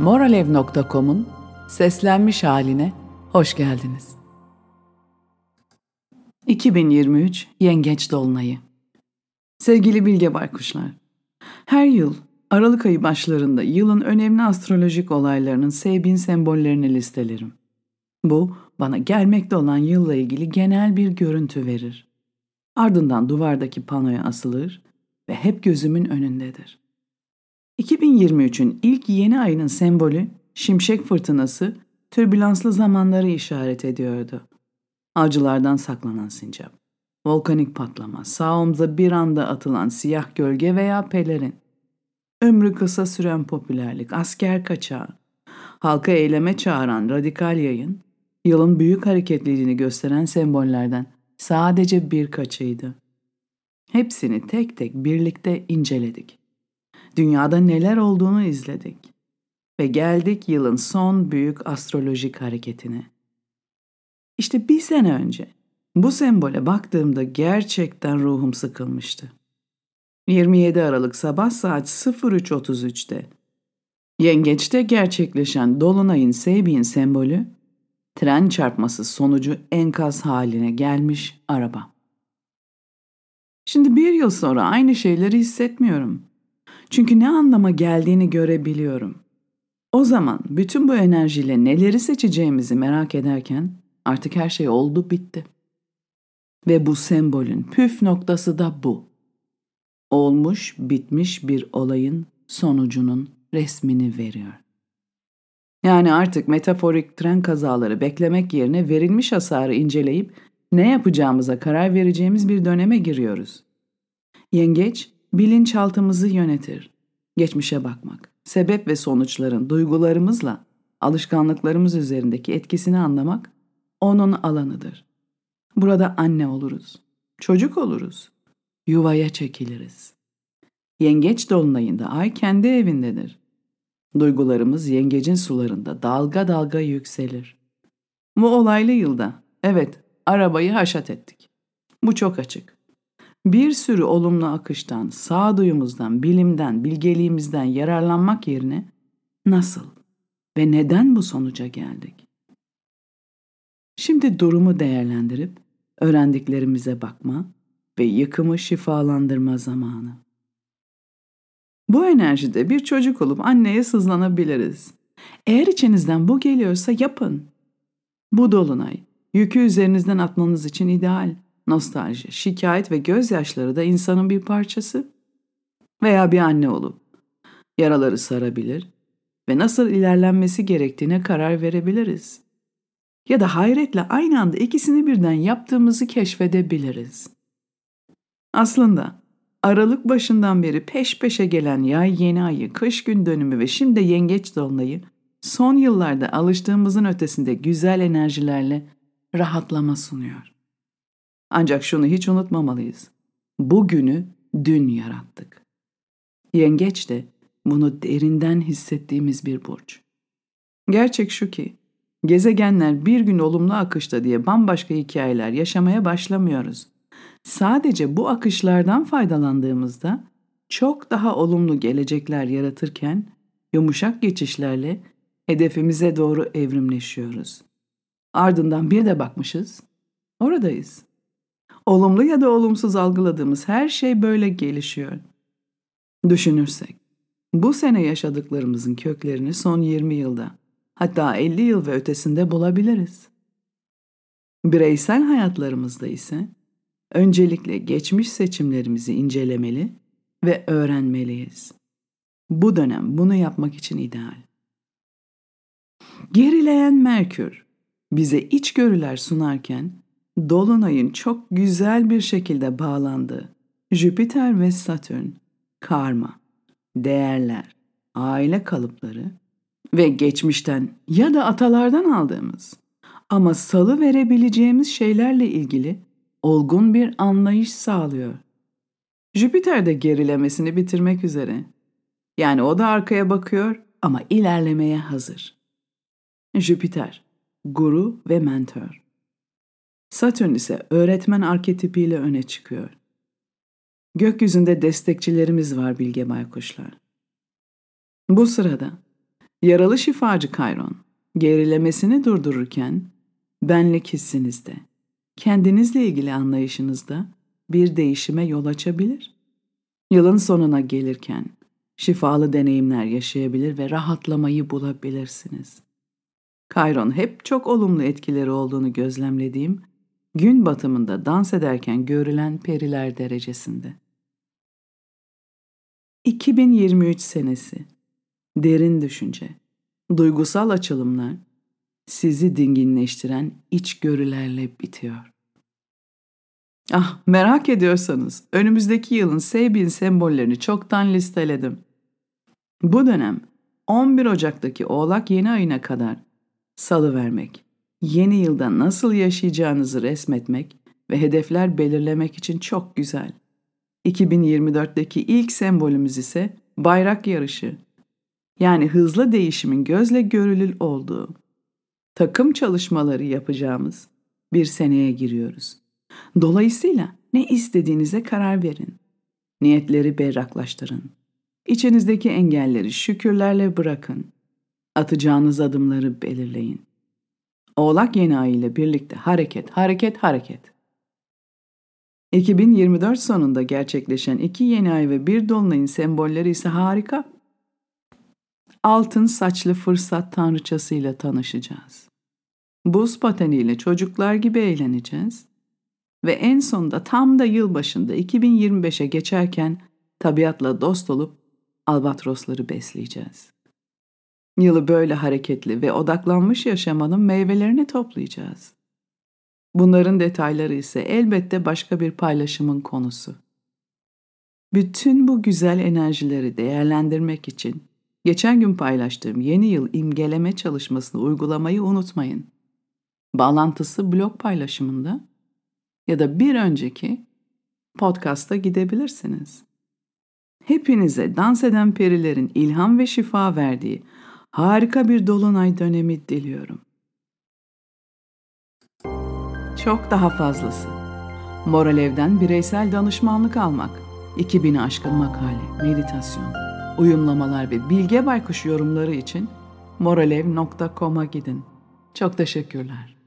Moralev.com'un seslenmiş haline hoş geldiniz. 2023 Yengeç Dolunayı Sevgili Bilge Baykuşlar, her yıl Aralık ayı başlarında yılın önemli astrolojik olaylarının sevdiğin sembollerini listelerim. Bu, bana gelmekte olan yılla ilgili genel bir görüntü verir. Ardından duvardaki panoya asılır ve hep gözümün önündedir. 2023'ün ilk yeni ayının sembolü şimşek fırtınası türbülanslı zamanları işaret ediyordu. Avcılardan saklanan sincap, volkanik patlama, sağ omza bir anda atılan siyah gölge veya pelerin, ömrü kısa süren popülerlik, asker kaçağı, halka eyleme çağıran radikal yayın, yılın büyük hareketliliğini gösteren sembollerden sadece birkaçıydı. Hepsini tek tek birlikte inceledik. Dünyada neler olduğunu izledik. Ve geldik yılın son büyük astrolojik hareketine. İşte bir sene önce bu sembole baktığımda gerçekten ruhum sıkılmıştı. 27 Aralık sabah saat 03.33'te Yengeç'te gerçekleşen Dolunay'ın Seybin sembolü tren çarpması sonucu enkaz haline gelmiş araba. Şimdi bir yıl sonra aynı şeyleri hissetmiyorum. Çünkü ne anlama geldiğini görebiliyorum. O zaman bütün bu enerjiyle neleri seçeceğimizi merak ederken artık her şey oldu bitti. Ve bu sembolün püf noktası da bu. Olmuş bitmiş bir olayın sonucunun resmini veriyor. Yani artık metaforik tren kazaları beklemek yerine verilmiş hasarı inceleyip ne yapacağımıza karar vereceğimiz bir döneme giriyoruz. Yengeç, bilinçaltımızı yönetir. Geçmişe bakmak, sebep ve sonuçların duygularımızla alışkanlıklarımız üzerindeki etkisini anlamak onun alanıdır. Burada anne oluruz, çocuk oluruz, yuvaya çekiliriz. Yengeç dolunayında ay kendi evindedir. Duygularımız yengecin sularında dalga dalga yükselir. Bu olaylı yılda, evet, arabayı haşat ettik. Bu çok açık. Bir sürü olumlu akıştan, sağduyumuzdan, bilimden, bilgeliğimizden yararlanmak yerine nasıl ve neden bu sonuca geldik? Şimdi durumu değerlendirip öğrendiklerimize bakma ve yıkımı şifalandırma zamanı. Bu enerjide bir çocuk olup anneye sızlanabiliriz. Eğer içinizden bu geliyorsa yapın. Bu dolunay yükü üzerinizden atmanız için ideal. Nostalji, şikayet ve gözyaşları da insanın bir parçası. Veya bir anne olup yaraları sarabilir ve nasıl ilerlenmesi gerektiğine karar verebiliriz. Ya da hayretle aynı anda ikisini birden yaptığımızı keşfedebiliriz. Aslında Aralık başından beri peş peşe gelen yay yeni ayı, kış gün dönümü ve şimdi yengeç dolunayı son yıllarda alıştığımızın ötesinde güzel enerjilerle rahatlama sunuyor. Ancak şunu hiç unutmamalıyız. Bugünü dün yarattık. Yengeç de bunu derinden hissettiğimiz bir burç. Gerçek şu ki, gezegenler bir gün olumlu akışta diye bambaşka hikayeler yaşamaya başlamıyoruz. Sadece bu akışlardan faydalandığımızda çok daha olumlu gelecekler yaratırken yumuşak geçişlerle hedefimize doğru evrimleşiyoruz. Ardından bir de bakmışız, oradayız. Olumlu ya da olumsuz algıladığımız her şey böyle gelişiyor. Düşünürsek, bu sene yaşadıklarımızın köklerini son 20 yılda, hatta 50 yıl ve ötesinde bulabiliriz. Bireysel hayatlarımızda ise öncelikle geçmiş seçimlerimizi incelemeli ve öğrenmeliyiz. Bu dönem bunu yapmak için ideal. Gerileyen Merkür bize içgörüler sunarken Dolunay'ın çok güzel bir şekilde bağlandığı Jüpiter ve Satürn, karma, değerler, aile kalıpları ve geçmişten ya da atalardan aldığımız ama salı verebileceğimiz şeylerle ilgili olgun bir anlayış sağlıyor. Jüpiter de gerilemesini bitirmek üzere. Yani o da arkaya bakıyor ama ilerlemeye hazır. Jüpiter, guru ve mentor. Satürn ise öğretmen arketipiyle öne çıkıyor. Gökyüzünde destekçilerimiz var bilge baykuşlar. Bu sırada Yaralı şifacı Kayron, gerilemesini durdururken benlik hissinizde, kendinizle ilgili anlayışınızda bir değişime yol açabilir. Yılın sonuna gelirken şifalı deneyimler yaşayabilir ve rahatlamayı bulabilirsiniz. Kayron hep çok olumlu etkileri olduğunu gözlemlediğim gün batımında dans ederken görülen periler derecesinde. 2023 senesi Derin düşünce, duygusal açılımlar sizi dinginleştiren içgörülerle bitiyor. Ah merak ediyorsanız önümüzdeki yılın Seybin sembollerini çoktan listeledim. Bu dönem 11 Ocak'taki Oğlak yeni ayına kadar salı vermek, yeni yılda nasıl yaşayacağınızı resmetmek ve hedefler belirlemek için çok güzel. 2024'teki ilk sembolümüz ise bayrak yarışı. Yani hızlı değişimin gözle görülür olduğu, takım çalışmaları yapacağımız bir seneye giriyoruz. Dolayısıyla ne istediğinize karar verin. Niyetleri berraklaştırın. İçinizdeki engelleri şükürlerle bırakın. Atacağınız adımları belirleyin. Oğlak yeni ay ile birlikte hareket, hareket, hareket. 2024 sonunda gerçekleşen iki yeni ay ve bir dolunayın sembolleri ise harika. Altın saçlı fırsat tanrıçasıyla tanışacağız. Buz pateniyle çocuklar gibi eğleneceğiz. Ve en sonunda tam da yılbaşında 2025'e geçerken tabiatla dost olup albatrosları besleyeceğiz. Yılı böyle hareketli ve odaklanmış yaşamanın meyvelerini toplayacağız. Bunların detayları ise elbette başka bir paylaşımın konusu. Bütün bu güzel enerjileri değerlendirmek için geçen gün paylaştığım yeni yıl imgeleme çalışmasını uygulamayı unutmayın. Bağlantısı blog paylaşımında ya da bir önceki podcast'a gidebilirsiniz. Hepinize dans eden perilerin ilham ve şifa verdiği harika bir dolunay dönemi diliyorum. Çok daha fazlası. Moral Ev'den bireysel danışmanlık almak, 2000'i aşkın makale, meditasyon, uyumlamalar ve Bilge Baykuş yorumları için moralev.com'a gidin. Çok teşekkürler.